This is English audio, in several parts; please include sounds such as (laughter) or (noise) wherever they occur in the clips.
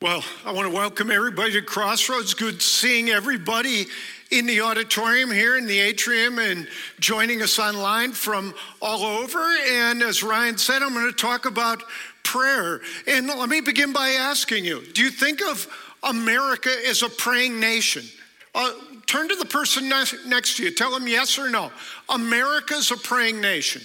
Well, I want to welcome everybody to Crossroads. Good seeing everybody in the auditorium here in the atrium and joining us online from all over. And as Ryan said, I'm going to talk about prayer. And let me begin by asking you do you think of America as a praying nation? Uh, turn to the person next to you, tell them yes or no. America's a praying nation.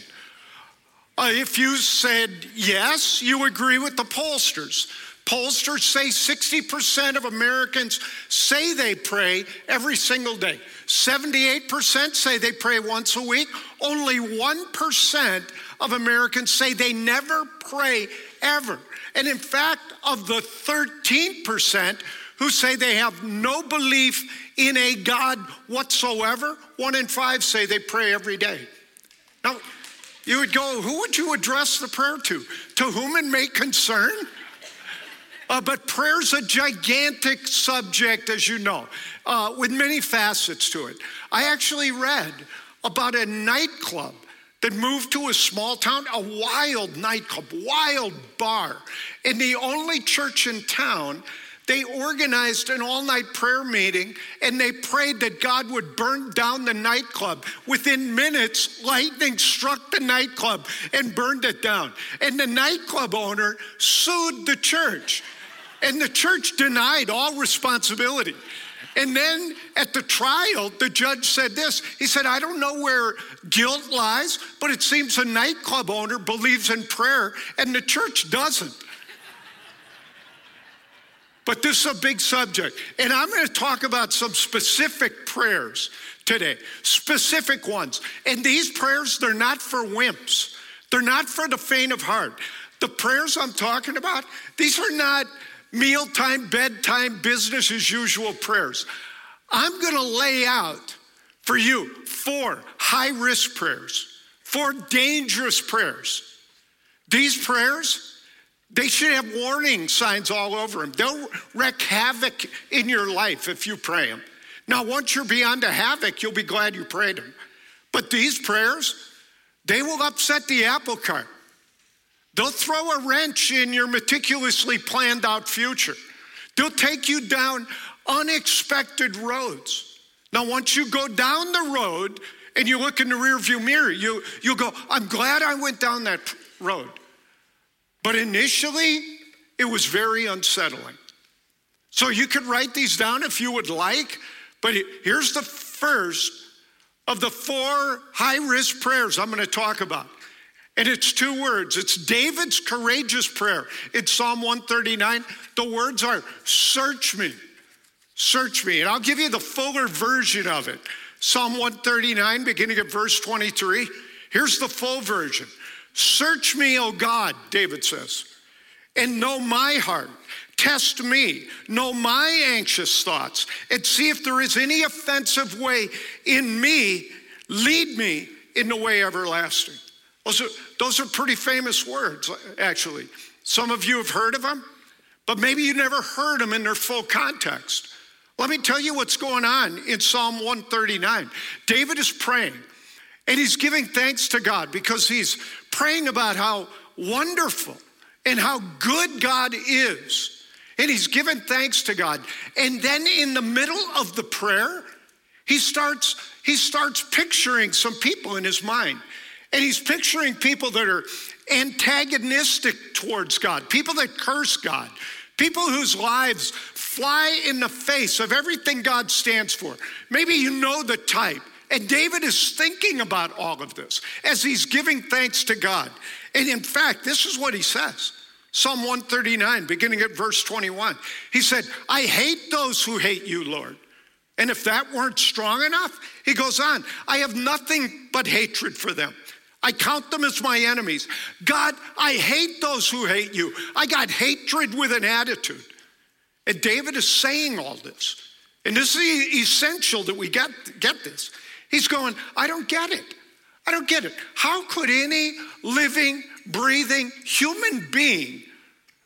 Uh, if you said yes, you agree with the pollsters. Pollsters say 60% of Americans say they pray every single day. 78% say they pray once a week. Only 1% of Americans say they never pray ever. And in fact, of the 13% who say they have no belief in a God whatsoever, one in five say they pray every day. Now, you would go, who would you address the prayer to? To whom it may concern? Uh, but prayer's a gigantic subject, as you know, uh, with many facets to it. I actually read about a nightclub that moved to a small town, a wild nightclub, wild bar. In the only church in town, they organized an all night prayer meeting and they prayed that God would burn down the nightclub. Within minutes, lightning struck the nightclub and burned it down. And the nightclub owner sued the church. And the church denied all responsibility. And then at the trial, the judge said this. He said, I don't know where guilt lies, but it seems a nightclub owner believes in prayer and the church doesn't. But this is a big subject. And I'm going to talk about some specific prayers today, specific ones. And these prayers, they're not for wimps, they're not for the faint of heart. The prayers I'm talking about, these are not mealtime, bedtime, business as usual prayers. I'm going to lay out for you four high risk prayers, four dangerous prayers. These prayers, they should have warning signs all over them. They'll wreak havoc in your life if you pray them. Now, once you're beyond the havoc, you'll be glad you prayed them. But these prayers, they will upset the apple cart. They'll throw a wrench in your meticulously planned out future. They'll take you down unexpected roads. Now, once you go down the road and you look in the rearview mirror, you, you'll go, I'm glad I went down that road. But initially, it was very unsettling. So you could write these down if you would like, but here's the first of the four high risk prayers I'm going to talk about. And it's two words. It's David's courageous prayer. It's Psalm 139. The words are, Search me, search me. And I'll give you the fuller version of it. Psalm 139, beginning at verse 23. Here's the full version Search me, O God, David says, and know my heart. Test me, know my anxious thoughts, and see if there is any offensive way in me. Lead me in the way everlasting. Those are, those are pretty famous words, actually. Some of you have heard of them, but maybe you never heard them in their full context. Let me tell you what's going on in Psalm 139. David is praying, and he's giving thanks to God because he's praying about how wonderful and how good God is. And he's giving thanks to God. And then in the middle of the prayer, he starts he starts picturing some people in his mind. And he's picturing people that are antagonistic towards God, people that curse God, people whose lives fly in the face of everything God stands for. Maybe you know the type. And David is thinking about all of this as he's giving thanks to God. And in fact, this is what he says Psalm 139, beginning at verse 21. He said, I hate those who hate you, Lord. And if that weren't strong enough, he goes on, I have nothing but hatred for them. I count them as my enemies. God, I hate those who hate you. I got hatred with an attitude. And David is saying all this. And this is essential that we get, get this. He's going, I don't get it. I don't get it. How could any living, breathing human being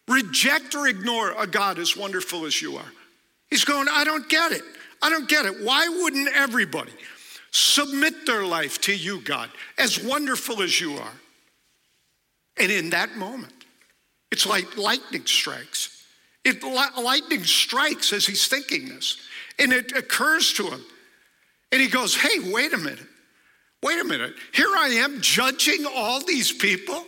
reject or ignore a God as wonderful as you are? He's going, I don't get it. I don't get it. Why wouldn't everybody? Submit their life to you, God, as wonderful as you are. And in that moment, it's like lightning strikes. It, lightning strikes as he's thinking this, and it occurs to him. And he goes, Hey, wait a minute. Wait a minute. Here I am judging all these people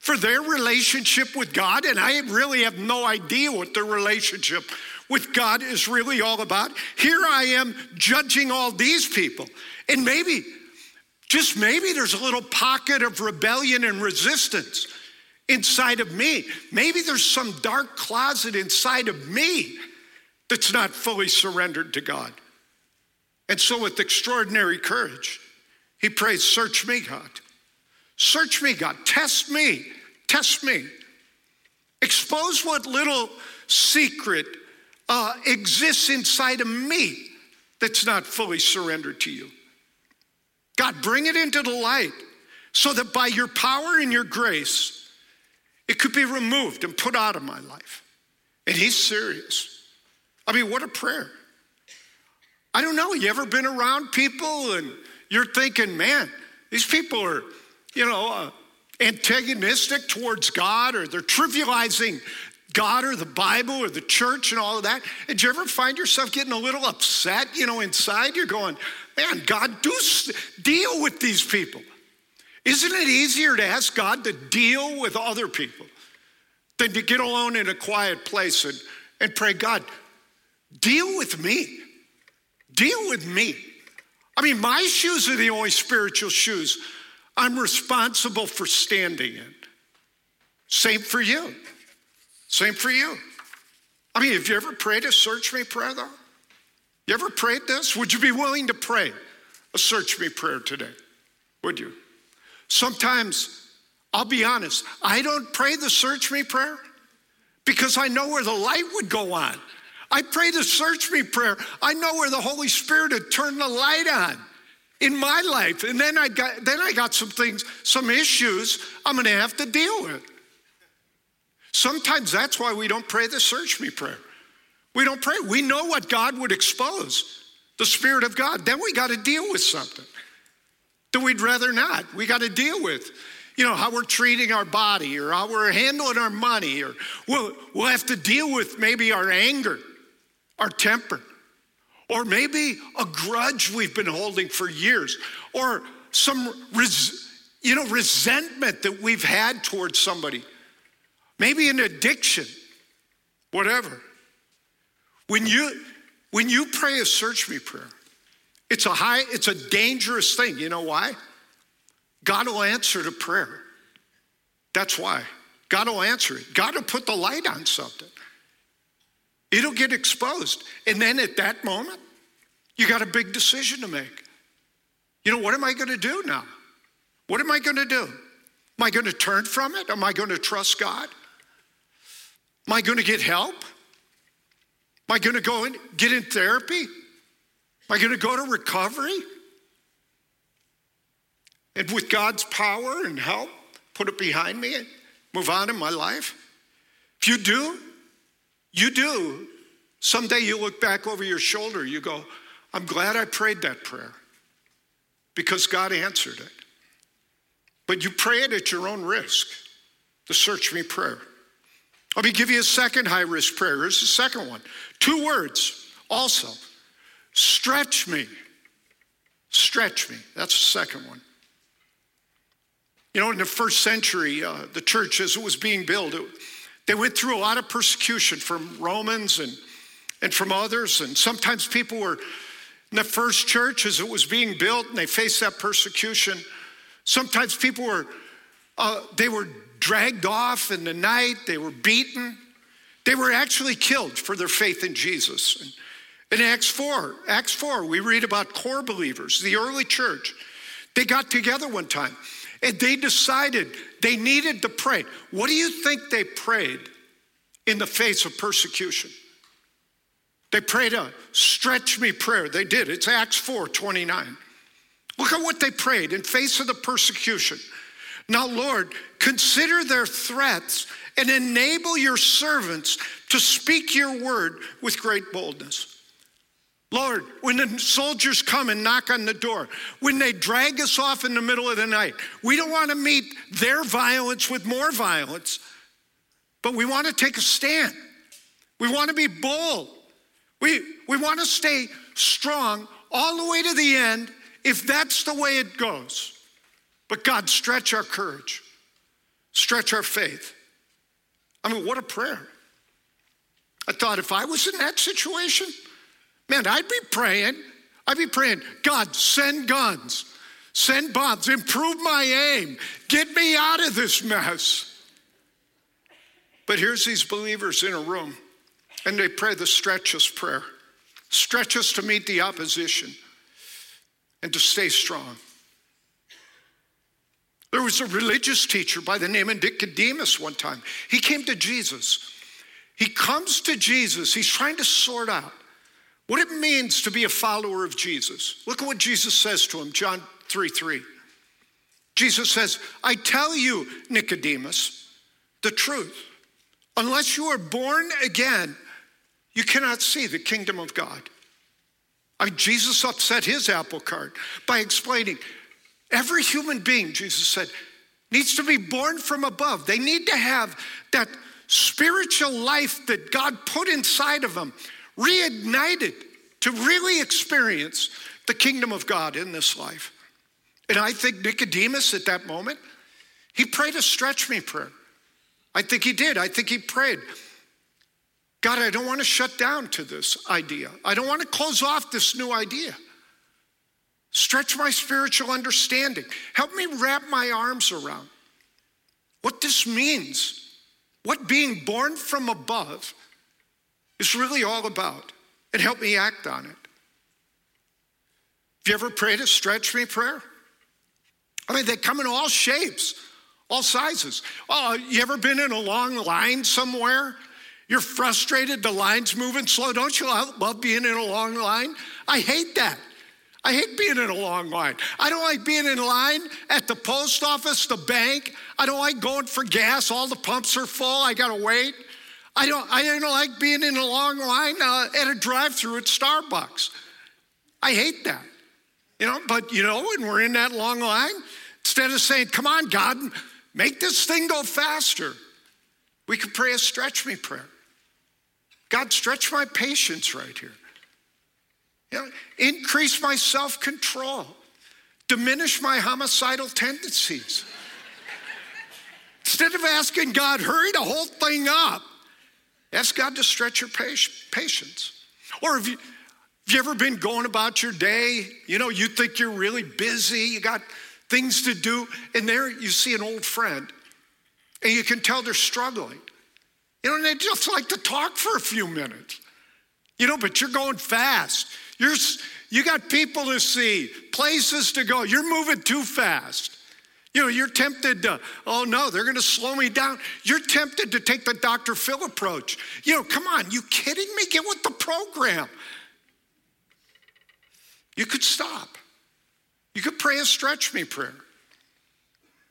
for their relationship with God, and I really have no idea what their relationship with God is really all about. Here I am judging all these people. And maybe, just maybe, there's a little pocket of rebellion and resistance inside of me. Maybe there's some dark closet inside of me that's not fully surrendered to God. And so, with extraordinary courage, he prays, Search me, God. Search me, God. Test me. Test me. Expose what little secret uh, exists inside of me that's not fully surrendered to you. God, bring it into the light so that by your power and your grace, it could be removed and put out of my life. And he's serious. I mean, what a prayer. I don't know. You ever been around people and you're thinking, man, these people are, you know, uh, antagonistic towards God or they're trivializing God or the Bible or the church and all of that. Did you ever find yourself getting a little upset, you know, inside? You're going, man, God, do deal with these people. Isn't it easier to ask God to deal with other people than to get alone in a quiet place and, and pray, God, deal with me? Deal with me. I mean, my shoes are the only spiritual shoes I'm responsible for standing in. Same for you. Same for you. I mean, have you ever prayed a search me prayer though? You ever prayed this? Would you be willing to pray a search me prayer today? Would you? Sometimes, I'll be honest, I don't pray the search me prayer because I know where the light would go on. I pray the search me prayer. I know where the Holy Spirit would turn the light on in my life. And then I got then I got some things, some issues I'm gonna have to deal with. Sometimes that's why we don't pray the search me prayer. We don't pray. We know what God would expose, the Spirit of God. Then we got to deal with something that we'd rather not. We got to deal with you know, how we're treating our body or how we're handling our money, or we'll, we'll have to deal with maybe our anger our temper, or maybe a grudge we've been holding for years, or some res- you know resentment that we've had towards somebody, maybe an addiction, whatever. When you when you pray a search me prayer, it's a high, it's a dangerous thing. You know why? God will answer the prayer. That's why. God will answer it. God will put the light on something. It'll get exposed. And then at that moment, you got a big decision to make. You know, what am I going to do now? What am I going to do? Am I going to turn from it? Am I going to trust God? Am I going to get help? Am I going to go and get in therapy? Am I going to go to recovery? And with God's power and help, put it behind me and move on in my life? If you do, you do. Someday you look back over your shoulder, you go, I'm glad I prayed that prayer because God answered it. But you pray it at your own risk, the search me prayer. Let me give you a second high risk prayer. Here's the second one. Two words also stretch me. Stretch me. That's the second one. You know, in the first century, uh, the church, as it was being built, it, they went through a lot of persecution from Romans and, and from others. And sometimes people were in the first church as it was being built and they faced that persecution. Sometimes people were, uh, they were dragged off in the night, they were beaten. They were actually killed for their faith in Jesus. In Acts 4, Acts 4, we read about core believers, the early church. They got together one time and they decided they needed to pray. What do you think they prayed in the face of persecution? They prayed a stretch me prayer. They did. It's Acts 4 29. Look at what they prayed in face of the persecution. Now, Lord, consider their threats and enable your servants to speak your word with great boldness. Lord, when the soldiers come and knock on the door, when they drag us off in the middle of the night, we don't want to meet their violence with more violence, but we want to take a stand. We want to be bold. We, we want to stay strong all the way to the end if that's the way it goes. But God, stretch our courage, stretch our faith. I mean, what a prayer. I thought if I was in that situation, man, I'd be praying. I'd be praying, God, send guns, send bombs, improve my aim, get me out of this mess. But here's these believers in a room, and they pray the stretch us prayer. Stretch us to meet the opposition and to stay strong. There was a religious teacher by the name of Nicodemus one time. He came to Jesus. He comes to Jesus. He's trying to sort out what it means to be a follower of Jesus. Look at what Jesus says to him, John 3 3. Jesus says, I tell you, Nicodemus, the truth. Unless you are born again, you cannot see the kingdom of God. I Jesus upset his apple cart by explaining every human being, Jesus said, needs to be born from above. They need to have that spiritual life that God put inside of them reignited to really experience the kingdom of God in this life. And I think Nicodemus at that moment, he prayed a stretch me prayer. I think he did. I think he prayed. God, I don't want to shut down to this idea. I don't want to close off this new idea. Stretch my spiritual understanding. Help me wrap my arms around what this means, what being born from above is really all about, and help me act on it. Have you ever prayed a stretch me prayer? I mean, they come in all shapes, all sizes. Oh, you ever been in a long line somewhere? You're frustrated, the line's moving slow. Don't you love being in a long line? I hate that. I hate being in a long line. I don't like being in line at the post office, the bank. I don't like going for gas. All the pumps are full. I gotta wait. I don't. I don't like being in a long line uh, at a drive-through at Starbucks. I hate that. You know. But you know, when we're in that long line, instead of saying, "Come on, God, make this thing go faster," we could pray a stretch me prayer. God, stretch my patience right here. You know, increase my self control, diminish my homicidal tendencies. Instead of asking God, hurry the whole thing up, ask God to stretch your patience. Or you, have you ever been going about your day? You know, you think you're really busy, you got things to do, and there you see an old friend, and you can tell they're struggling. You know, they just like to talk for a few minutes. You know, but you're going fast. You're, you got people to see, places to go. You're moving too fast. You know, you're tempted to, oh no, they're going to slow me down. You're tempted to take the Dr. Phil approach. You know, come on, you kidding me? Get with the program. You could stop. You could pray a stretch me prayer.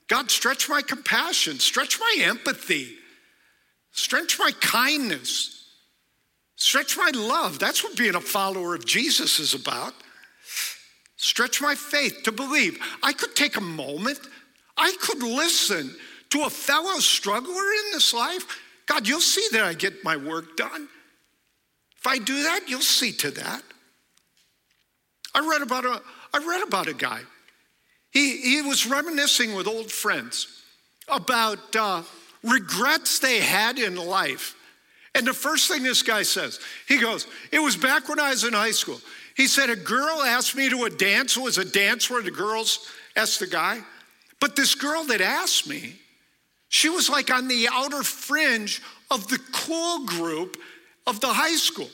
God, stretch my compassion, stretch my empathy. Stretch my kindness. Stretch my love. That's what being a follower of Jesus is about. Stretch my faith to believe. I could take a moment, I could listen to a fellow struggler in this life. God, you'll see that I get my work done. If I do that, you'll see to that. I read about a, I read about a guy. He, he was reminiscing with old friends about uh, regrets they had in life. And the first thing this guy says, he goes, It was back when I was in high school. He said, A girl asked me to a dance. It was a dance where the girls asked the guy. But this girl that asked me, she was like on the outer fringe of the cool group of the high school.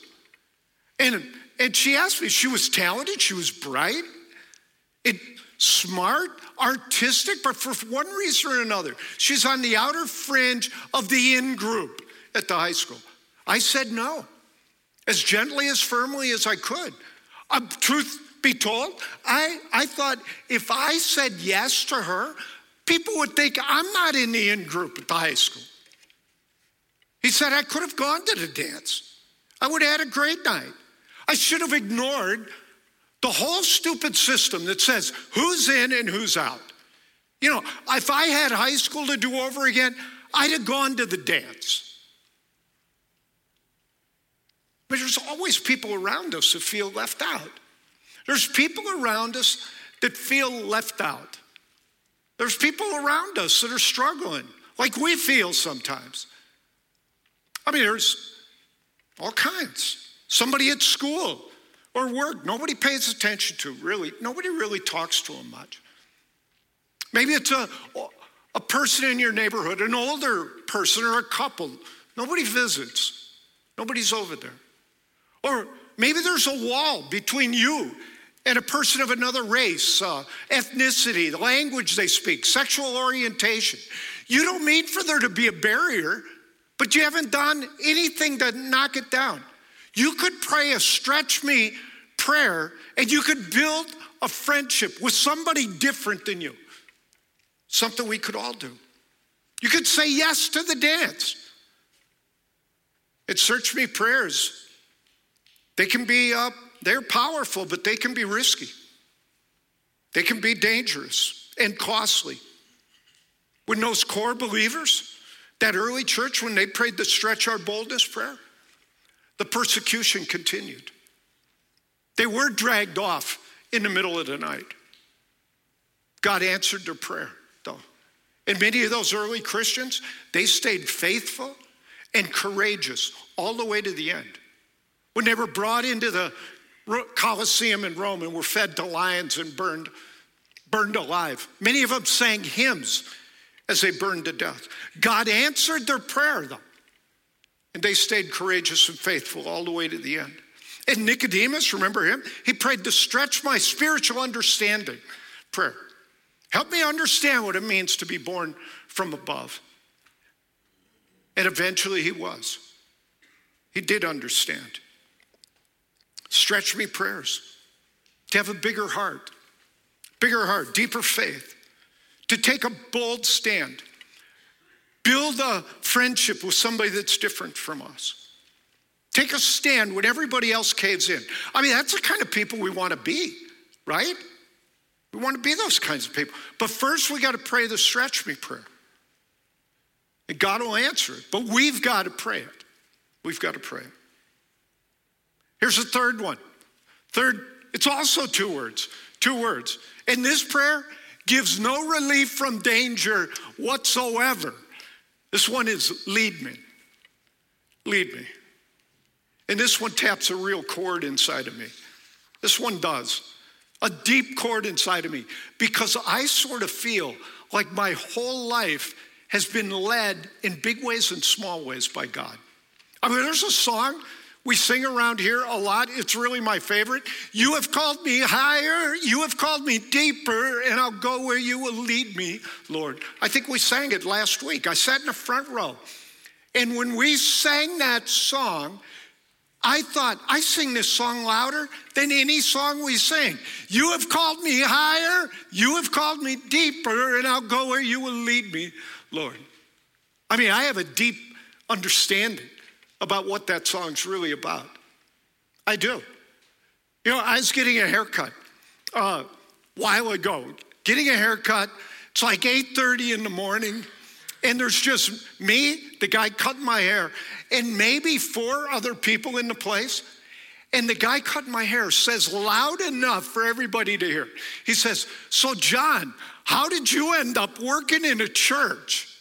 And, and she asked me, she was talented, she was bright, it, smart, artistic, but for one reason or another, she's on the outer fringe of the in group at the high school. I said no, as gently, as firmly as I could. Uh, truth be told, I, I thought if I said yes to her, people would think I'm not in the in group at the high school. He said I could have gone to the dance. I would have had a great night. I should have ignored the whole stupid system that says who's in and who's out. You know, if I had high school to do over again, I'd have gone to the dance. But there's always people around us that feel left out. There's people around us that feel left out. There's people around us that are struggling, like we feel sometimes. I mean, there's all kinds. Somebody at school or work, nobody pays attention to, really. Nobody really talks to them much. Maybe it's a, a person in your neighborhood, an older person or a couple. Nobody visits, nobody's over there. Or maybe there's a wall between you and a person of another race, uh, ethnicity, the language they speak, sexual orientation. You don't mean for there to be a barrier, but you haven't done anything to knock it down. You could pray a stretch me prayer and you could build a friendship with somebody different than you. Something we could all do. You could say yes to the dance. It's search me prayers. They can be, uh, they're powerful, but they can be risky. They can be dangerous and costly. When those core believers, that early church, when they prayed the stretch our boldness prayer, the persecution continued. They were dragged off in the middle of the night. God answered their prayer, though. And many of those early Christians, they stayed faithful and courageous all the way to the end. When they were brought into the Colosseum in Rome and were fed to lions and burned, burned alive, many of them sang hymns as they burned to death. God answered their prayer, though, and they stayed courageous and faithful all the way to the end. And Nicodemus, remember him? He prayed to stretch my spiritual understanding prayer. Help me understand what it means to be born from above. And eventually he was. He did understand. Stretch me prayers to have a bigger heart, bigger heart, deeper faith, to take a bold stand, build a friendship with somebody that's different from us. Take a stand when everybody else caves in. I mean, that's the kind of people we want to be, right? We want to be those kinds of people. But first, we got to pray the stretch me prayer. And God will answer it. But we've got to pray it. We've got to pray it. Here's the third one. Third, it's also two words. Two words. And this prayer gives no relief from danger whatsoever. This one is lead me. Lead me. And this one taps a real chord inside of me. This one does. A deep chord inside of me because I sort of feel like my whole life has been led in big ways and small ways by God. I mean, there's a song we sing around here a lot. It's really my favorite. You have called me higher, you have called me deeper, and I'll go where you will lead me, Lord. I think we sang it last week. I sat in the front row. And when we sang that song, I thought, I sing this song louder than any song we sing. You have called me higher, you have called me deeper, and I'll go where you will lead me, Lord. I mean, I have a deep understanding about what that song's really about. I do. You know, I was getting a haircut a uh, while ago. Getting a haircut, it's like 8:30 in the morning, and there's just me, the guy cutting my hair, and maybe four other people in the place. And the guy cutting my hair says loud enough for everybody to hear. He says, So, John, how did you end up working in a church?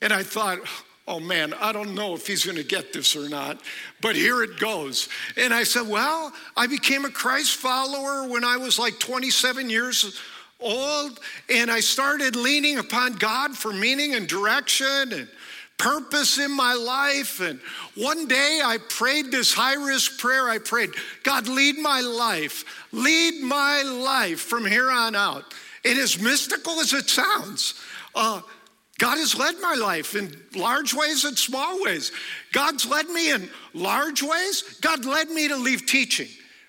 And I thought, oh man, I don't know if he's going to get this or not, but here it goes. And I said, well, I became a Christ follower when I was like 27 years old, and I started leaning upon God for meaning and direction and purpose in my life. And one day I prayed this high risk prayer. I prayed, God, lead my life, lead my life from here on out. And as mystical as it sounds, uh, God has led my life in large ways and small ways. God's led me in large ways. God led me to leave teaching.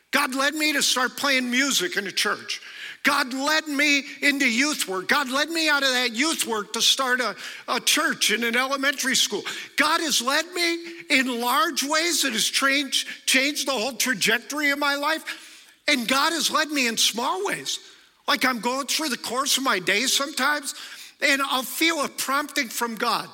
God led me to start playing music in a church. God led me into youth work. God led me out of that youth work to start a, a church in an elementary school. God has led me in large ways that has changed, changed the whole trajectory of my life. And God has led me in small ways. Like I'm going through the course of my day sometimes, and I'll feel a prompting from God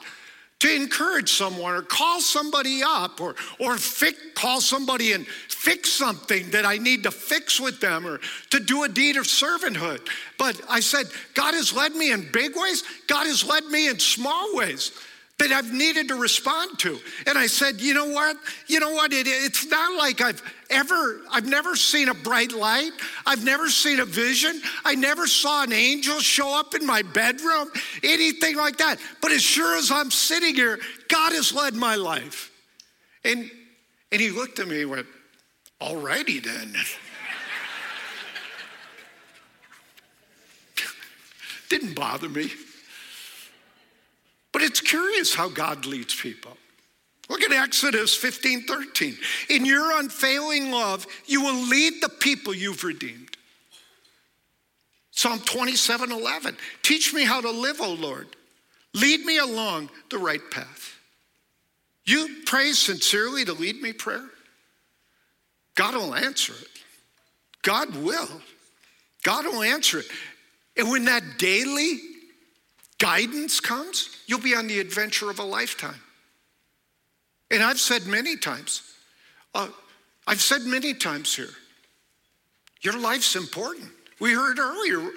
to encourage someone or call somebody up or, or fix, call somebody and fix something that I need to fix with them or to do a deed of servanthood. But I said, God has led me in big ways, God has led me in small ways that I've needed to respond to. And I said, you know what? You know what? It, it's not like I've ever, I've never seen a bright light. I've never seen a vision. I never saw an angel show up in my bedroom, anything like that. But as sure as I'm sitting here, God has led my life. And, and he looked at me and went, all righty then. (laughs) Didn't bother me. But it's curious how God leads people. Look at Exodus 15 13. In your unfailing love, you will lead the people you've redeemed. Psalm 27 11. Teach me how to live, O Lord. Lead me along the right path. You pray sincerely to lead me prayer? God will answer it. God will. God will answer it. And when that daily guidance comes, you'll be on the adventure of a lifetime. And I've said many times, uh, I've said many times here, your life's important. We heard earlier,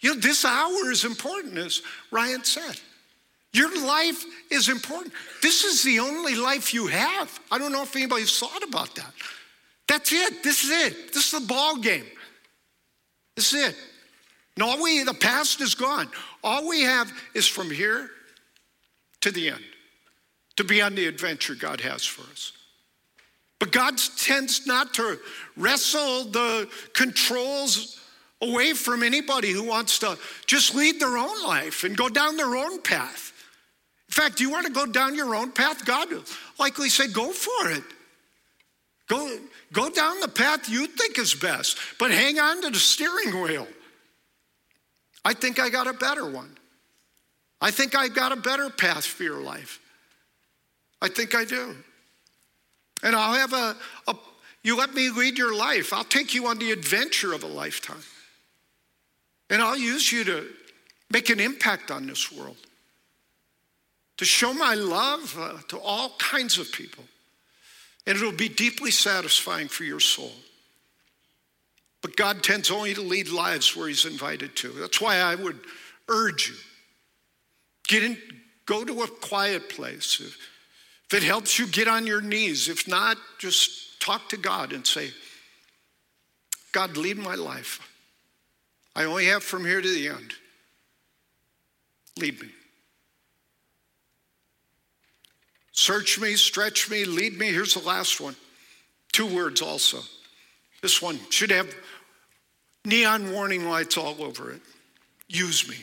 you know, this hour is important, as Ryan said. Your life is important. This is the only life you have. I don't know if anybody's thought about that. That's it. This is it. This is the ball game. This is it. And all we, the past is gone. All we have is from here to the end to be on the adventure God has for us. But God tends not to wrestle the controls away from anybody who wants to just lead their own life and go down their own path. In fact, you want to go down your own path? God will likely say, go for it. Go, go down the path you think is best, but hang on to the steering wheel. I think I got a better one. I think I got a better path for your life. I think I do. And I'll have a, a, you let me lead your life. I'll take you on the adventure of a lifetime. And I'll use you to make an impact on this world, to show my love uh, to all kinds of people. And it'll be deeply satisfying for your soul. But God tends only to lead lives where He's invited to. That's why I would urge you get in, go to a quiet place. If, if it helps you, get on your knees. If not, just talk to God and say, God, lead my life. I only have from here to the end. Lead me. Search me, stretch me, lead me. Here's the last one. Two words also. This one should have neon warning lights all over it. Use me.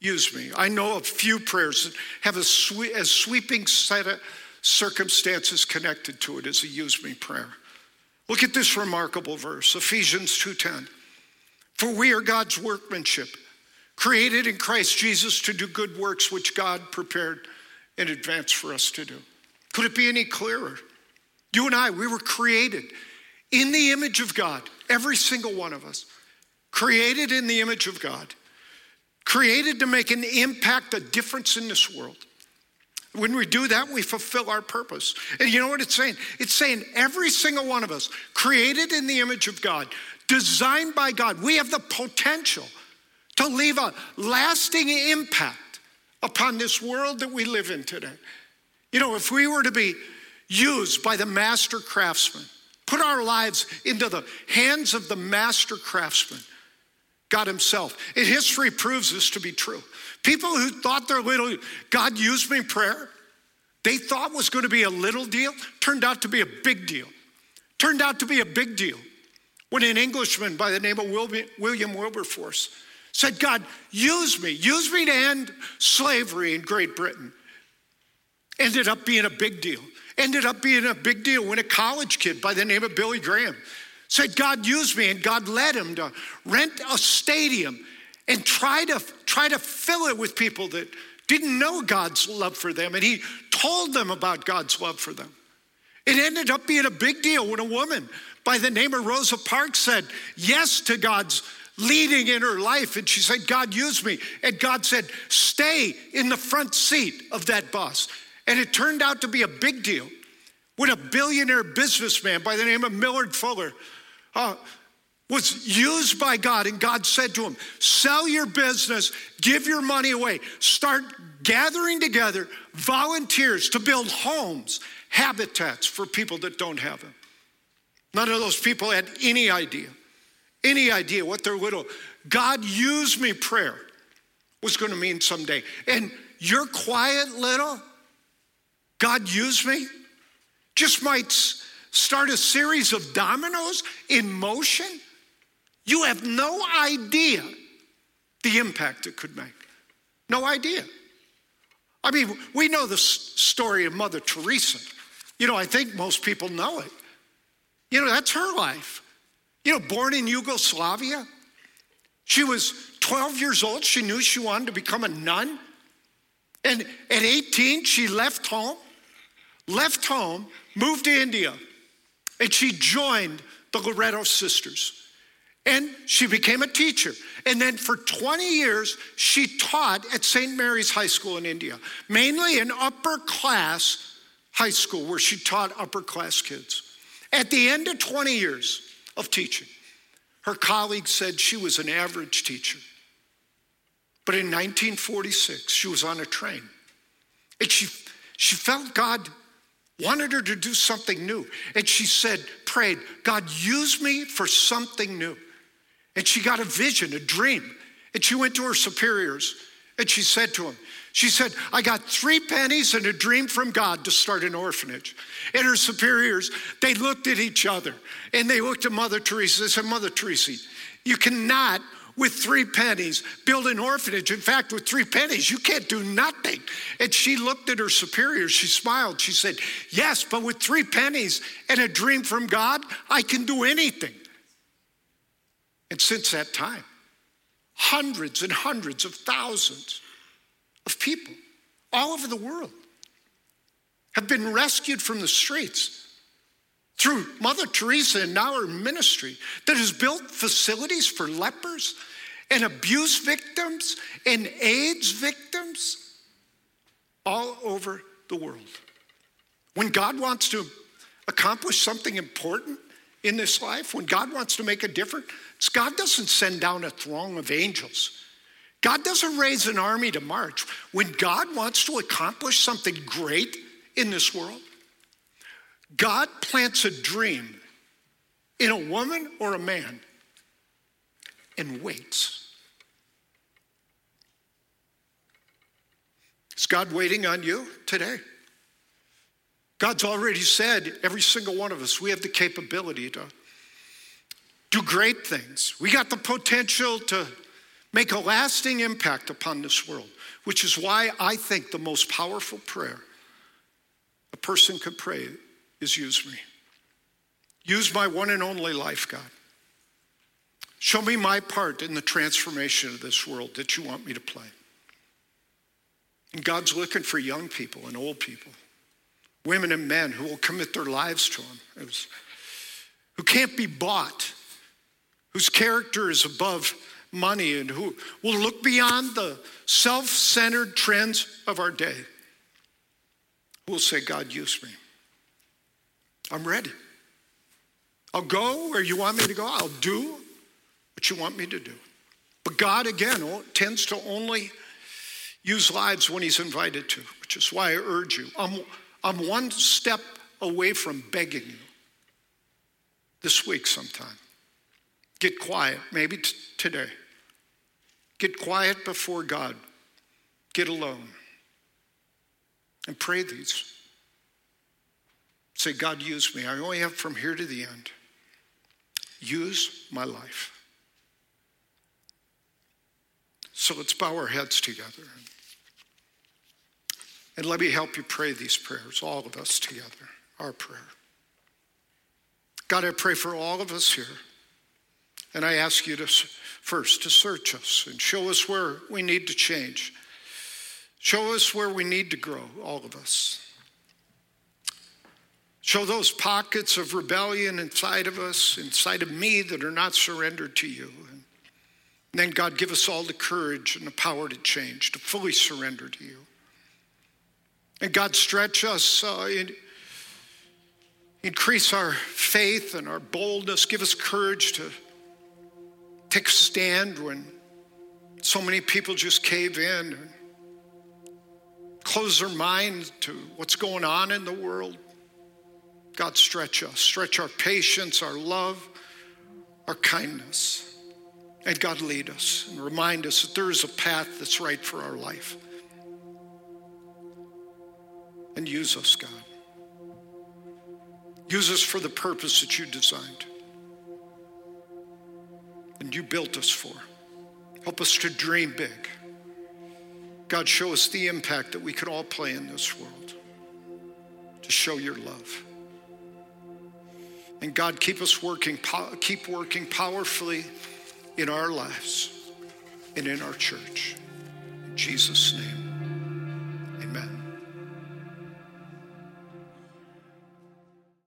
Use me. I know a few prayers that have a, sweep, sweeping set of circumstances connected to it as a use me prayer. Look at this remarkable verse, Ephesians 2:10. For we are God's workmanship, created in Christ Jesus to do good works which God prepared in advance for us to do. Could it be any clearer? You and I, we were created in the image of God, every single one of us, created in the image of God, created to make an impact, a difference in this world. When we do that, we fulfill our purpose. And you know what it's saying? It's saying every single one of us, created in the image of God, designed by God, we have the potential to leave a lasting impact upon this world that we live in today. You know, if we were to be used by the master craftsman, Put our lives into the hands of the master craftsman, God Himself. And history proves this to be true. People who thought their little God used me prayer, they thought was going to be a little deal, turned out to be a big deal. Turned out to be a big deal. When an Englishman by the name of William Wilberforce said, God, use me, use me to end slavery in Great Britain, ended up being a big deal ended up being a big deal when a college kid by the name of Billy Graham said God used me and God led him to rent a stadium and try to try to fill it with people that didn't know God's love for them and he told them about God's love for them. It ended up being a big deal when a woman by the name of Rosa Parks said yes to God's leading in her life. And she said, God used me. And God said, stay in the front seat of that bus. And it turned out to be a big deal when a billionaire businessman by the name of Millard Fuller uh, was used by God. And God said to him, Sell your business, give your money away, start gathering together volunteers to build homes, habitats for people that don't have them. None of those people had any idea, any idea what their little God used me prayer was going to mean someday. And your quiet little God used me just might start a series of dominoes in motion. You have no idea the impact it could make. No idea. I mean, we know the story of Mother Teresa. You know, I think most people know it. You know, that's her life. You know, born in Yugoslavia, she was 12 years old. She knew she wanted to become a nun. And at 18, she left home, left home, moved to India, and she joined the Loreto Sisters. And she became a teacher. And then for 20 years, she taught at St. Mary's High School in India, mainly an upper class high school where she taught upper class kids. At the end of 20 years of teaching, her colleagues said she was an average teacher. But in 1946, she was on a train. And she, she felt God wanted her to do something new. And she said, prayed, God, use me for something new. And she got a vision, a dream. And she went to her superiors and she said to them, she said, I got three pennies and a dream from God to start an orphanage. And her superiors, they looked at each other and they looked at Mother Teresa. They said, Mother Teresa, you cannot, with three pennies, build an orphanage. In fact, with three pennies, you can't do nothing. And she looked at her superior. She smiled. She said, Yes, but with three pennies and a dream from God, I can do anything. And since that time, hundreds and hundreds of thousands of people all over the world have been rescued from the streets through Mother Teresa and now her ministry that has built facilities for lepers and abuse victims and AIDS victims all over the world. When God wants to accomplish something important in this life, when God wants to make a difference, God doesn't send down a throng of angels. God doesn't raise an army to march. When God wants to accomplish something great in this world, God plants a dream in a woman or a man and waits. Is God waiting on you today? God's already said, every single one of us, we have the capability to do great things. We got the potential to make a lasting impact upon this world, which is why I think the most powerful prayer a person could pray is use me. Use my one and only life, God. Show me my part in the transformation of this world that you want me to play. And God's looking for young people and old people, women and men who will commit their lives to Him, who can't be bought, whose character is above money and who will look beyond the self centered trends of our day. Who will say, God, use me. I'm ready. I'll go where you want me to go. I'll do what you want me to do. But God, again, tends to only use lives when He's invited to, which is why I urge you. I'm, I'm one step away from begging you this week sometime. Get quiet, maybe t- today. Get quiet before God. Get alone. And pray these. Say, God, use me. I only have from here to the end. Use my life. So let's bow our heads together. And let me help you pray these prayers, all of us together, our prayer. God, I pray for all of us here. And I ask you to first to search us and show us where we need to change. Show us where we need to grow, all of us. Show those pockets of rebellion inside of us, inside of me, that are not surrendered to you. And then, God, give us all the courage and the power to change, to fully surrender to you. And God, stretch us, uh, in, increase our faith and our boldness, give us courage to take a stand when so many people just cave in and close their mind to what's going on in the world. God, stretch us, stretch our patience, our love, our kindness. And God, lead us and remind us that there is a path that's right for our life. And use us, God. Use us for the purpose that you designed and you built us for. Help us to dream big. God, show us the impact that we could all play in this world to show your love. And God, keep us working, keep working powerfully in our lives and in our church. In Jesus' name, amen.